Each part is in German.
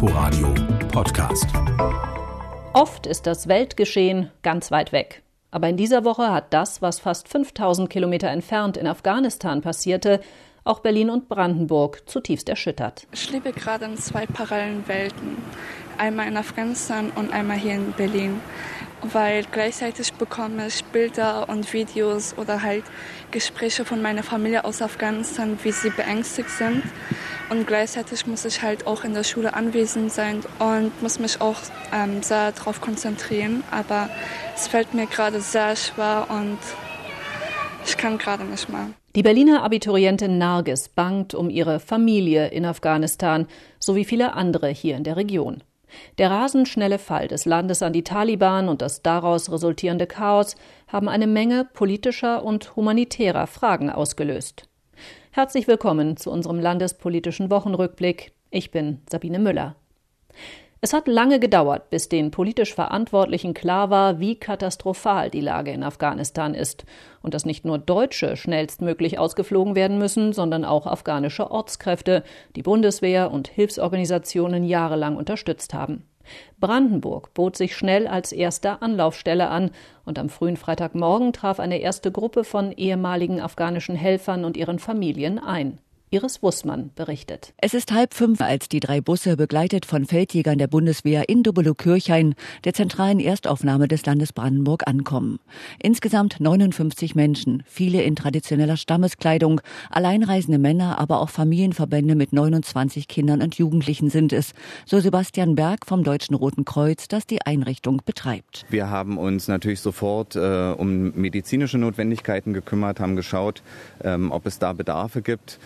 Inforadio Podcast. Oft ist das Weltgeschehen ganz weit weg. Aber in dieser Woche hat das, was fast 5000 Kilometer entfernt in Afghanistan passierte, auch Berlin und Brandenburg zutiefst erschüttert. Ich lebe gerade in zwei parallelen Welten. Einmal in Afghanistan und einmal hier in Berlin weil gleichzeitig bekomme ich Bilder und Videos oder halt Gespräche von meiner Familie aus Afghanistan, wie sie beängstigt sind. Und gleichzeitig muss ich halt auch in der Schule anwesend sein und muss mich auch ähm, sehr darauf konzentrieren. Aber es fällt mir gerade sehr schwer und ich kann gerade nicht mehr. Die Berliner Abiturientin Nargis bangt um ihre Familie in Afghanistan, so wie viele andere hier in der Region. Der rasend schnelle Fall des Landes an die Taliban und das daraus resultierende Chaos haben eine Menge politischer und humanitärer Fragen ausgelöst. Herzlich willkommen zu unserem landespolitischen Wochenrückblick. Ich bin Sabine Müller. Es hat lange gedauert, bis den politisch Verantwortlichen klar war, wie katastrophal die Lage in Afghanistan ist und dass nicht nur Deutsche schnellstmöglich ausgeflogen werden müssen, sondern auch afghanische Ortskräfte, die Bundeswehr und Hilfsorganisationen jahrelang unterstützt haben. Brandenburg bot sich schnell als erste Anlaufstelle an, und am frühen Freitagmorgen traf eine erste Gruppe von ehemaligen afghanischen Helfern und ihren Familien ein. Iris Wussmann berichtet. Es ist halb fünf, als die drei Busse, begleitet von Feldjägern der Bundeswehr in Dobelow-Kirchhain, der zentralen Erstaufnahme des Landes Brandenburg, ankommen. Insgesamt 59 Menschen, viele in traditioneller Stammeskleidung, alleinreisende Männer, aber auch Familienverbände mit 29 Kindern und Jugendlichen sind es, so Sebastian Berg vom Deutschen Roten Kreuz, das die Einrichtung betreibt. Wir haben uns natürlich sofort äh, um medizinische Notwendigkeiten gekümmert, haben geschaut, ähm, ob es da Bedarfe gibt.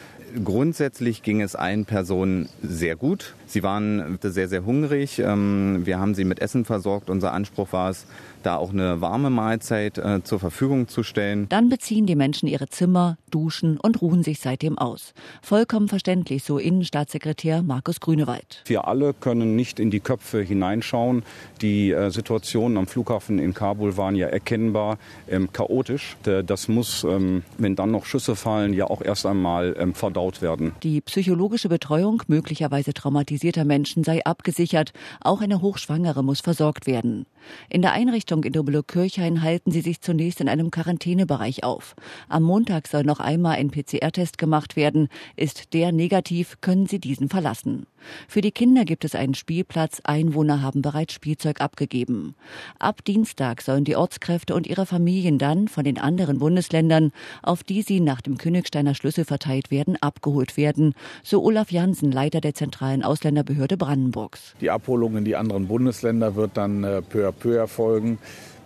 Grundsätzlich ging es allen Personen sehr gut. Sie waren sehr, sehr hungrig. Ähm, wir haben sie mit Essen versorgt. Unser Anspruch war es, da auch eine warme Mahlzeit äh, zur Verfügung zu stellen. Dann beziehen die Menschen ihre Zimmer, duschen und ruhen sich seitdem aus. Vollkommen verständlich, so Innenstaatssekretär Markus Grünewald. Wir alle können nicht in die Köpfe hineinschauen. Die äh, Situationen am Flughafen in Kabul waren ja erkennbar ähm, chaotisch. Das muss, ähm, wenn dann noch Schüsse fallen, ja auch erst einmal ähm, verdaut werden. Die psychologische Betreuung möglicherweise traumatisierter Menschen sei abgesichert. Auch eine Hochschwangere muss versorgt werden. In der Einrichtung in Dobelo-Kirchhain halten sie sich zunächst in einem Quarantänebereich auf. Am Montag soll noch einmal ein PCR-Test gemacht werden. Ist der negativ, können sie diesen verlassen. Für die Kinder gibt es einen Spielplatz. Einwohner haben bereits Spielzeug abgegeben. Ab Dienstag sollen die Ortskräfte und ihre Familien dann von den anderen Bundesländern, auf die sie nach dem Königsteiner Schlüssel verteilt werden, abgeholt werden. So Olaf Jansen, Leiter der zentralen Ausländerbehörde Brandenburgs. Die Abholung in die anderen Bundesländer wird dann äh, peu à peu erfolgen.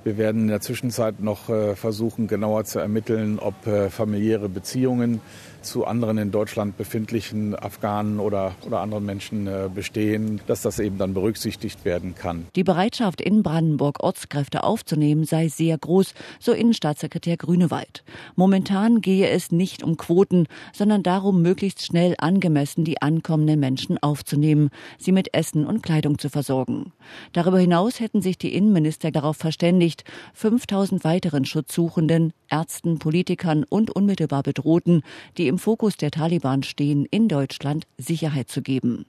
Wir werden in der Zwischenzeit noch äh, versuchen, genauer zu ermitteln, ob äh, familiäre Beziehungen zu anderen in Deutschland befindlichen Afghanen oder, oder anderen Menschen äh, bestehen, dass das eben dann berücksichtigt werden kann. Die Bereitschaft in Brandenburg Ortskräfte aufzunehmen sei sehr groß, so Innenstaatssekretär Grünewald. Momentan gehe es nicht um Quoten, sondern darum, möglichst schnell angemessen die ankommenden Menschen aufzunehmen, sie mit Essen und Kleidung zu versorgen. Darüber hinaus hätten sich die Innenminister darauf verständigt, 5000 weiteren Schutzsuchenden, Ärzten, Politikern und unmittelbar Bedrohten, die im im Fokus der Taliban stehen, in Deutschland Sicherheit zu geben.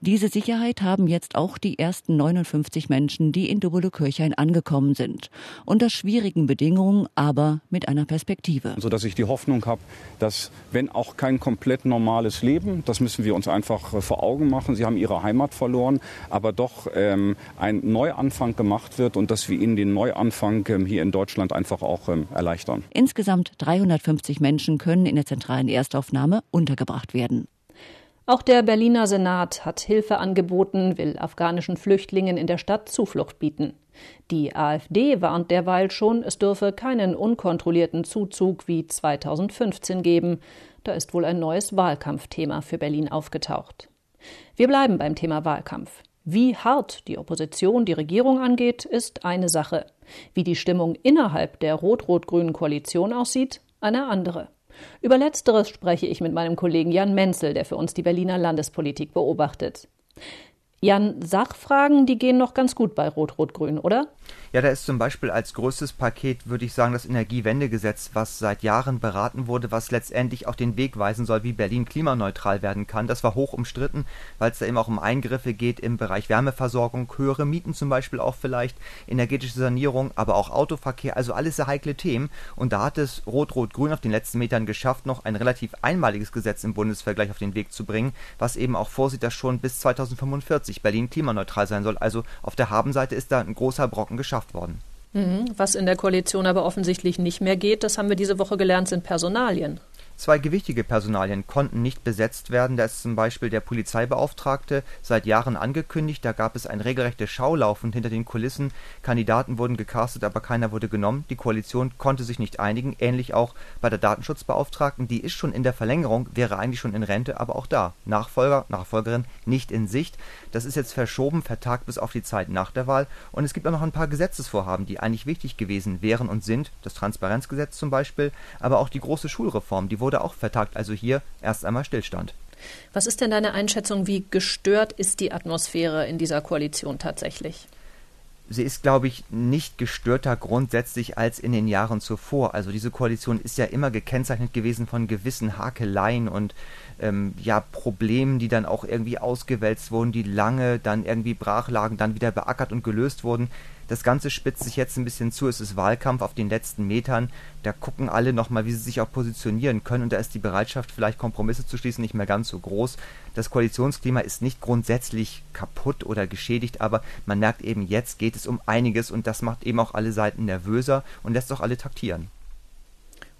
Diese Sicherheit haben jetzt auch die ersten 59 Menschen, die in Dobolo-Kirchhain angekommen sind. Unter schwierigen Bedingungen, aber mit einer Perspektive. So dass ich die Hoffnung habe, dass, wenn auch kein komplett normales Leben, das müssen wir uns einfach äh, vor Augen machen. Sie haben ihre Heimat verloren, aber doch ähm, ein Neuanfang gemacht wird und dass wir ihnen den Neuanfang ähm, hier in Deutschland einfach auch ähm, erleichtern. Insgesamt 350 Menschen können in der zentralen Erstaufnahme untergebracht werden. Auch der Berliner Senat hat Hilfe angeboten, will afghanischen Flüchtlingen in der Stadt Zuflucht bieten. Die AfD warnt derweil schon, es dürfe keinen unkontrollierten Zuzug wie 2015 geben. Da ist wohl ein neues Wahlkampfthema für Berlin aufgetaucht. Wir bleiben beim Thema Wahlkampf. Wie hart die Opposition die Regierung angeht, ist eine Sache. Wie die Stimmung innerhalb der rot-rot-grünen Koalition aussieht, eine andere. Über letzteres spreche ich mit meinem Kollegen Jan Menzel, der für uns die Berliner Landespolitik beobachtet. Jan, Sachfragen, die gehen noch ganz gut bei Rot-Rot-Grün, oder? Ja, da ist zum Beispiel als größtes Paket, würde ich sagen, das Energiewendegesetz, was seit Jahren beraten wurde, was letztendlich auch den Weg weisen soll, wie Berlin klimaneutral werden kann. Das war hoch umstritten, weil es da eben auch um Eingriffe geht im Bereich Wärmeversorgung, höhere Mieten zum Beispiel auch vielleicht, energetische Sanierung, aber auch Autoverkehr, also alles sehr heikle Themen. Und da hat es Rot-Rot-Grün auf den letzten Metern geschafft, noch ein relativ einmaliges Gesetz im Bundesvergleich auf den Weg zu bringen, was eben auch vorsieht, dass schon bis 2045 2050 Berlin klimaneutral sein soll. Also auf der Habenseite ist da ein großer Brocken geschafft worden. Mhm. Was in der Koalition aber offensichtlich nicht mehr geht, das haben wir diese Woche gelernt, sind Personalien. Zwei gewichtige Personalien konnten nicht besetzt werden. Da ist zum Beispiel der Polizeibeauftragte seit Jahren angekündigt. Da gab es ein regelrechtes Schaulaufen hinter den Kulissen. Kandidaten wurden gecastet, aber keiner wurde genommen. Die Koalition konnte sich nicht einigen. Ähnlich auch bei der Datenschutzbeauftragten. Die ist schon in der Verlängerung, wäre eigentlich schon in Rente, aber auch da. Nachfolger, Nachfolgerin nicht in Sicht. Das ist jetzt verschoben, vertagt bis auf die Zeit nach der Wahl. Und es gibt auch noch ein paar Gesetzesvorhaben, die eigentlich wichtig gewesen wären und sind. Das Transparenzgesetz zum Beispiel, aber auch die große Schulreform, die wurde auch vertagt. Also hier erst einmal Stillstand. Was ist denn deine Einschätzung, wie gestört ist die Atmosphäre in dieser Koalition tatsächlich? sie ist, glaube ich, nicht gestörter grundsätzlich als in den Jahren zuvor. Also diese Koalition ist ja immer gekennzeichnet gewesen von gewissen Hakeleien und ähm, ja Problemen, die dann auch irgendwie ausgewälzt wurden, die lange dann irgendwie brach lagen, dann wieder beackert und gelöst wurden. Das Ganze spitzt sich jetzt ein bisschen zu. Es ist Wahlkampf auf den letzten Metern. Da gucken alle nochmal, wie sie sich auch positionieren können. Und da ist die Bereitschaft, vielleicht Kompromisse zu schließen, nicht mehr ganz so groß. Das Koalitionsklima ist nicht grundsätzlich kaputt oder geschädigt, aber man merkt eben, jetzt geht es um einiges und das macht eben auch alle Seiten nervöser und lässt auch alle taktieren.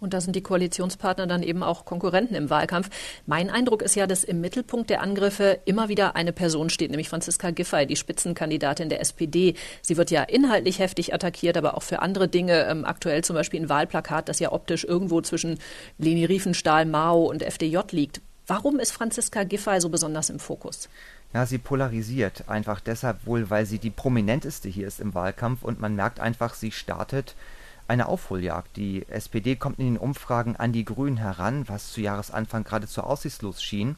Und da sind die Koalitionspartner dann eben auch Konkurrenten im Wahlkampf. Mein Eindruck ist ja, dass im Mittelpunkt der Angriffe immer wieder eine Person steht, nämlich Franziska Giffey, die Spitzenkandidatin der SPD. Sie wird ja inhaltlich heftig attackiert, aber auch für andere Dinge. Ähm, aktuell zum Beispiel ein Wahlplakat, das ja optisch irgendwo zwischen Leni Riefenstahl, Mao und FDJ liegt. Warum ist Franziska Giffey so besonders im Fokus? Ja, sie polarisiert einfach deshalb wohl, weil sie die prominenteste hier ist im Wahlkampf und man merkt einfach, sie startet eine Aufholjagd. Die SPD kommt in den Umfragen an die Grünen heran, was zu Jahresanfang geradezu aussichtslos schien.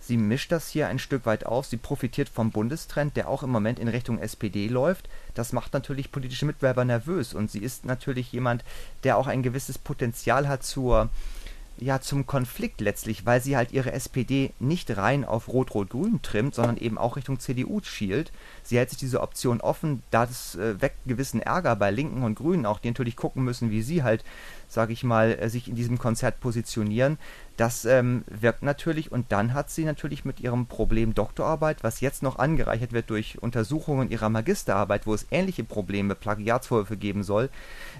Sie mischt das hier ein Stück weit auf. Sie profitiert vom Bundestrend, der auch im Moment in Richtung SPD läuft. Das macht natürlich politische Mitbewerber nervös und sie ist natürlich jemand, der auch ein gewisses Potenzial hat zur ja zum Konflikt letztlich, weil sie halt ihre SPD nicht rein auf Rot-Rot-Grün trimmt, sondern eben auch Richtung CDU schielt. Sie hält sich diese Option offen, da das äh, weckt gewissen Ärger bei Linken und Grünen auch, die natürlich gucken müssen, wie sie halt sage ich mal, äh, sich in diesem Konzert positionieren. Das ähm, wirkt natürlich und dann hat sie natürlich mit ihrem Problem Doktorarbeit, was jetzt noch angereichert wird durch Untersuchungen ihrer Magisterarbeit, wo es ähnliche Probleme, Plagiatsvorwürfe geben soll,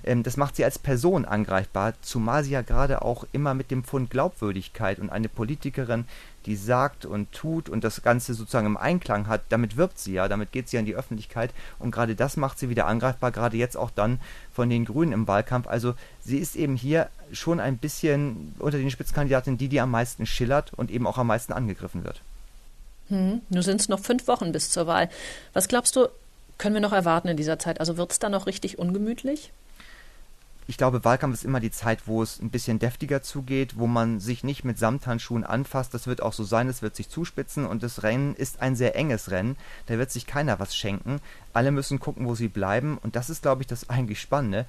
ähm, das macht sie als Person angreifbar, zumal sie ja gerade auch immer mit dem Pfund Glaubwürdigkeit und eine Politikerin, die sagt und tut und das Ganze sozusagen im Einklang hat, damit wirbt sie ja, damit geht sie an die Öffentlichkeit und gerade das macht sie wieder angreifbar, gerade jetzt auch dann von den Grünen im Wahlkampf. Also sie ist eben hier schon ein bisschen unter den Spitzenkandidatinnen die, die am meisten schillert und eben auch am meisten angegriffen wird. Hm, nur sind es noch fünf Wochen bis zur Wahl. Was glaubst du, können wir noch erwarten in dieser Zeit? Also wird es da noch richtig ungemütlich? Ich glaube, Wahlkampf ist immer die Zeit, wo es ein bisschen deftiger zugeht, wo man sich nicht mit Samthandschuhen anfasst. Das wird auch so sein, es wird sich zuspitzen und das Rennen ist ein sehr enges Rennen. Da wird sich keiner was schenken. Alle müssen gucken, wo sie bleiben und das ist, glaube ich, das eigentlich Spannende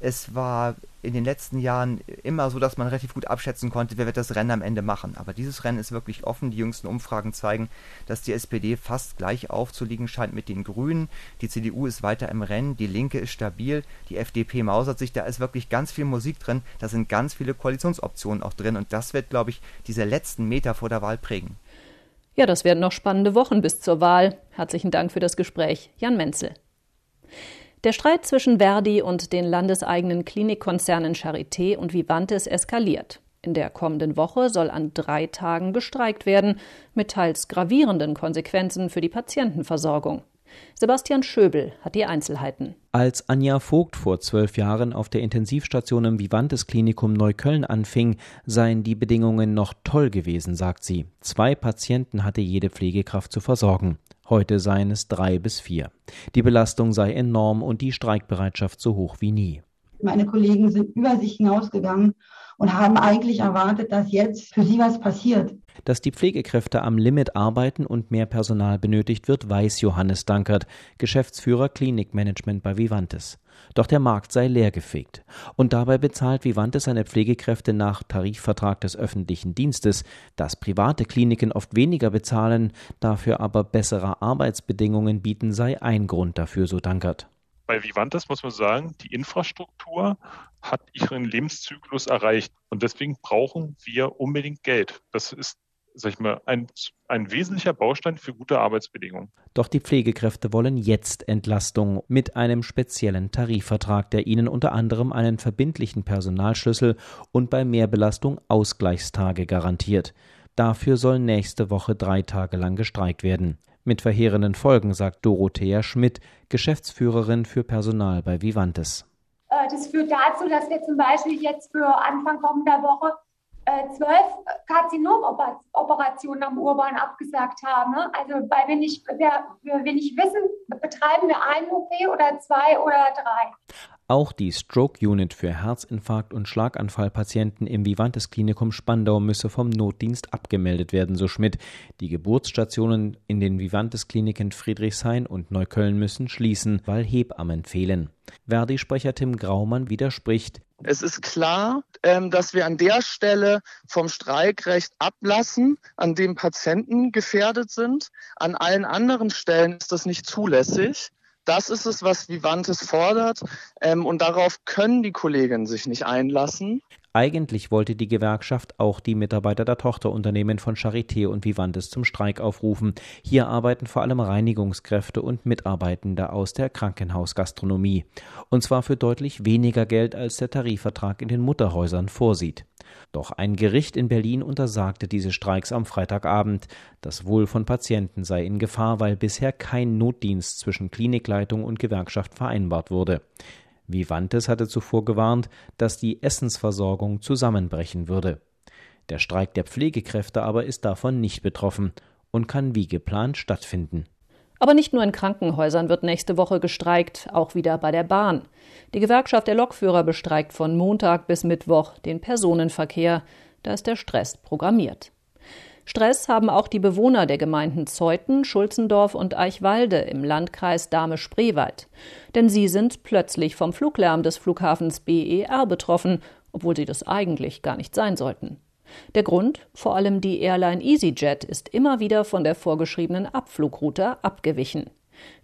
es war in den letzten Jahren immer so, dass man relativ gut abschätzen konnte, wer wird das Rennen am Ende machen. Aber dieses Rennen ist wirklich offen. Die jüngsten Umfragen zeigen, dass die SPD fast gleich aufzuliegen scheint mit den Grünen. Die CDU ist weiter im Rennen, die Linke ist stabil, die FDP mausert sich. Da ist wirklich ganz viel Musik drin. Da sind ganz viele Koalitionsoptionen auch drin. Und das wird, glaube ich, diese letzten Meter vor der Wahl prägen. Ja, das werden noch spannende Wochen bis zur Wahl. Herzlichen Dank für das Gespräch, Jan Menzel. Der Streit zwischen Verdi und den landeseigenen Klinikkonzernen Charité und Vivantes eskaliert. In der kommenden Woche soll an drei Tagen gestreikt werden, mit teils gravierenden Konsequenzen für die Patientenversorgung. Sebastian Schöbel hat die Einzelheiten. Als Anja Vogt vor zwölf Jahren auf der Intensivstation im Vivantes Klinikum Neukölln anfing, seien die Bedingungen noch toll gewesen, sagt sie. Zwei Patienten hatte jede Pflegekraft zu versorgen. Heute seien es drei bis vier. Die Belastung sei enorm und die Streikbereitschaft so hoch wie nie. Meine Kollegen sind über sich hinausgegangen und haben eigentlich erwartet, dass jetzt für sie was passiert. Dass die Pflegekräfte am Limit arbeiten und mehr Personal benötigt wird, weiß Johannes Dankert, Geschäftsführer Klinikmanagement bei Vivantes. Doch der Markt sei leergefegt. Und dabei bezahlt Vivantes seine Pflegekräfte nach Tarifvertrag des öffentlichen Dienstes. Dass private Kliniken oft weniger bezahlen, dafür aber bessere Arbeitsbedingungen bieten, sei ein Grund dafür, so Dankert. Bei Vivantes muss man sagen, die Infrastruktur hat ihren Lebenszyklus erreicht. Und deswegen brauchen wir unbedingt Geld. Das ist sag ich mal, ein, ein wesentlicher Baustein für gute Arbeitsbedingungen. Doch die Pflegekräfte wollen jetzt Entlastung mit einem speziellen Tarifvertrag, der ihnen unter anderem einen verbindlichen Personalschlüssel und bei Mehrbelastung Ausgleichstage garantiert. Dafür soll nächste Woche drei Tage lang gestreikt werden. Mit verheerenden Folgen, sagt Dorothea Schmidt, Geschäftsführerin für Personal bei Vivantes. Äh, das führt dazu, dass wir zum Beispiel jetzt für Anfang kommender Woche äh, zwölf Karzinomoperationen am Urban abgesagt haben. Ne? Also bei wenig, wir, wenig Wissen betreiben wir einen OP oder zwei oder drei. Auch die Stroke Unit für Herzinfarkt- und Schlaganfallpatienten im Vivantes Klinikum Spandau müsse vom Notdienst abgemeldet werden, so Schmidt. Die Geburtsstationen in den Vivantes Kliniken Friedrichshain und Neukölln müssen schließen, weil Hebammen fehlen. Verdi-Sprecher Tim Graumann widerspricht. Es ist klar, ähm, dass wir an der Stelle vom Streikrecht ablassen, an dem Patienten gefährdet sind. An allen anderen Stellen ist das nicht zulässig. Das ist es, was Vivantes fordert. Ähm, und darauf können die Kolleginnen sich nicht einlassen. Eigentlich wollte die Gewerkschaft auch die Mitarbeiter der Tochterunternehmen von Charité und Vivantes zum Streik aufrufen. Hier arbeiten vor allem Reinigungskräfte und Mitarbeitende aus der Krankenhausgastronomie. Und zwar für deutlich weniger Geld, als der Tarifvertrag in den Mutterhäusern vorsieht. Doch ein Gericht in Berlin untersagte diese Streiks am Freitagabend. Das Wohl von Patienten sei in Gefahr, weil bisher kein Notdienst zwischen Klinikleitung und Gewerkschaft vereinbart wurde. Vivantes hatte zuvor gewarnt, dass die Essensversorgung zusammenbrechen würde. Der Streik der Pflegekräfte aber ist davon nicht betroffen und kann wie geplant stattfinden. Aber nicht nur in Krankenhäusern wird nächste Woche gestreikt, auch wieder bei der Bahn. Die Gewerkschaft der Lokführer bestreikt von Montag bis Mittwoch den Personenverkehr. Da ist der Stress programmiert. Stress haben auch die Bewohner der Gemeinden Zeuthen, Schulzendorf und Eichwalde im Landkreis Dahme-Spreewald. Denn sie sind plötzlich vom Fluglärm des Flughafens BER betroffen, obwohl sie das eigentlich gar nicht sein sollten. Der Grund? Vor allem die Airline EasyJet ist immer wieder von der vorgeschriebenen Abflugroute abgewichen.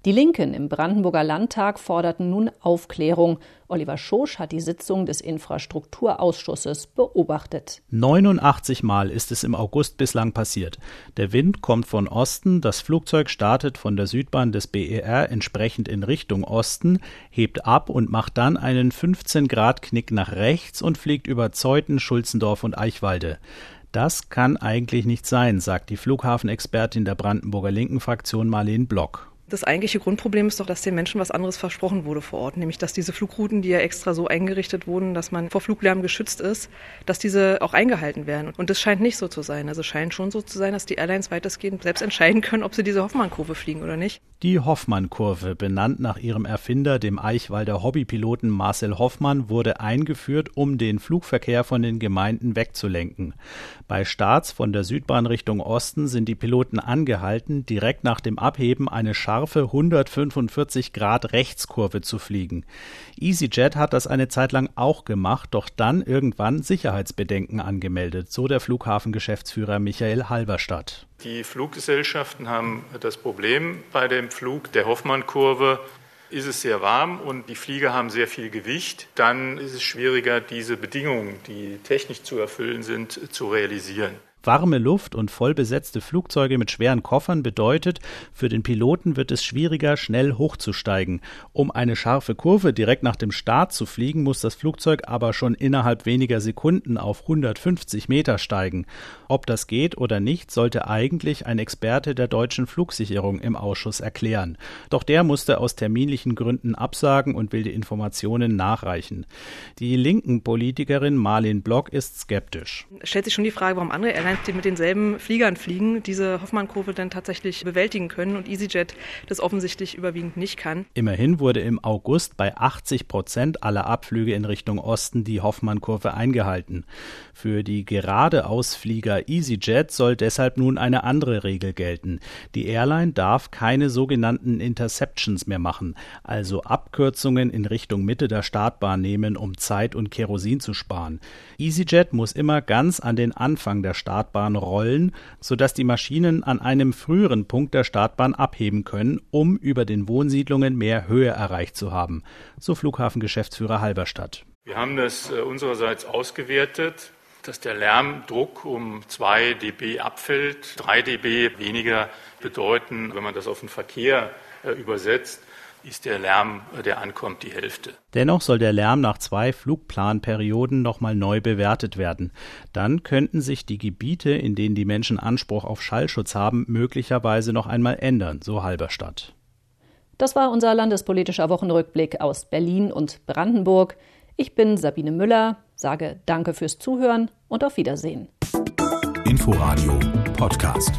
Die Linken im Brandenburger Landtag forderten nun Aufklärung. Oliver Schosch hat die Sitzung des Infrastrukturausschusses beobachtet. 89 Mal ist es im August bislang passiert. Der Wind kommt von Osten, das Flugzeug startet von der Südbahn des BER entsprechend in Richtung Osten, hebt ab und macht dann einen 15-Grad-Knick nach rechts und fliegt über Zeuthen, Schulzendorf und Eichwalde. Das kann eigentlich nicht sein, sagt die Flughafenexpertin der Brandenburger Linken Fraktion Marlene Block. Das eigentliche Grundproblem ist doch, dass den Menschen was anderes versprochen wurde vor Ort, nämlich dass diese Flugrouten, die ja extra so eingerichtet wurden, dass man vor Fluglärm geschützt ist, dass diese auch eingehalten werden. Und das scheint nicht so zu sein. Also es scheint schon so zu sein, dass die Airlines weitestgehend selbst entscheiden können, ob sie diese Hoffmann-Kurve fliegen oder nicht. Die Hoffmann-Kurve, benannt nach ihrem Erfinder, dem Eichwalder Hobbypiloten Marcel Hoffmann, wurde eingeführt, um den Flugverkehr von den Gemeinden wegzulenken. Bei Starts von der Südbahn Richtung Osten sind die Piloten angehalten, direkt nach dem Abheben eine scharfe 145 Grad Rechtskurve zu fliegen. EasyJet hat das eine Zeit lang auch gemacht, doch dann irgendwann Sicherheitsbedenken angemeldet, so der Flughafengeschäftsführer Michael Halberstadt. Die Fluggesellschaften haben das Problem bei dem Flug der Hoffmann-Kurve, ist es sehr warm und die Flieger haben sehr viel Gewicht, dann ist es schwieriger, diese Bedingungen, die technisch zu erfüllen sind, zu realisieren. Warme Luft und vollbesetzte Flugzeuge mit schweren Koffern bedeutet, für den Piloten wird es schwieriger, schnell hochzusteigen. Um eine scharfe Kurve direkt nach dem Start zu fliegen, muss das Flugzeug aber schon innerhalb weniger Sekunden auf 150 Meter steigen. Ob das geht oder nicht, sollte eigentlich ein Experte der deutschen Flugsicherung im Ausschuss erklären. Doch der musste aus terminlichen Gründen absagen und will die Informationen nachreichen. Die linken Politikerin Marlene Block ist skeptisch. Stellt sich schon die Frage, warum andere Airlines mit, mit denselben Fliegern fliegen, diese Hoffmann-Kurve dann tatsächlich bewältigen können und EasyJet das offensichtlich überwiegend nicht kann. Immerhin wurde im August bei 80 Prozent aller Abflüge in Richtung Osten die Hoffmann-Kurve eingehalten. Für die geradeausflieger EasyJet soll deshalb nun eine andere Regel gelten. Die Airline darf keine sogenannten Interceptions mehr machen, also Abkürzungen in Richtung Mitte der Startbahn nehmen, um Zeit und Kerosin zu sparen. EasyJet muss immer ganz an den Anfang der Startbahn rollen, sodass die Maschinen an einem früheren Punkt der Startbahn abheben können, um über den Wohnsiedlungen mehr Höhe erreicht zu haben, so Flughafengeschäftsführer Halberstadt. Wir haben das äh, unsererseits ausgewertet dass der Lärmdruck um 2 dB abfällt. 3 dB weniger bedeuten, wenn man das auf den Verkehr äh, übersetzt, ist der Lärm, äh, der ankommt, die Hälfte. Dennoch soll der Lärm nach zwei Flugplanperioden nochmal neu bewertet werden. Dann könnten sich die Gebiete, in denen die Menschen Anspruch auf Schallschutz haben, möglicherweise noch einmal ändern, so Halberstadt. Das war unser landespolitischer Wochenrückblick aus Berlin und Brandenburg. Ich bin Sabine Müller, sage Danke fürs Zuhören und auf Wiedersehen. Inforadio Podcast.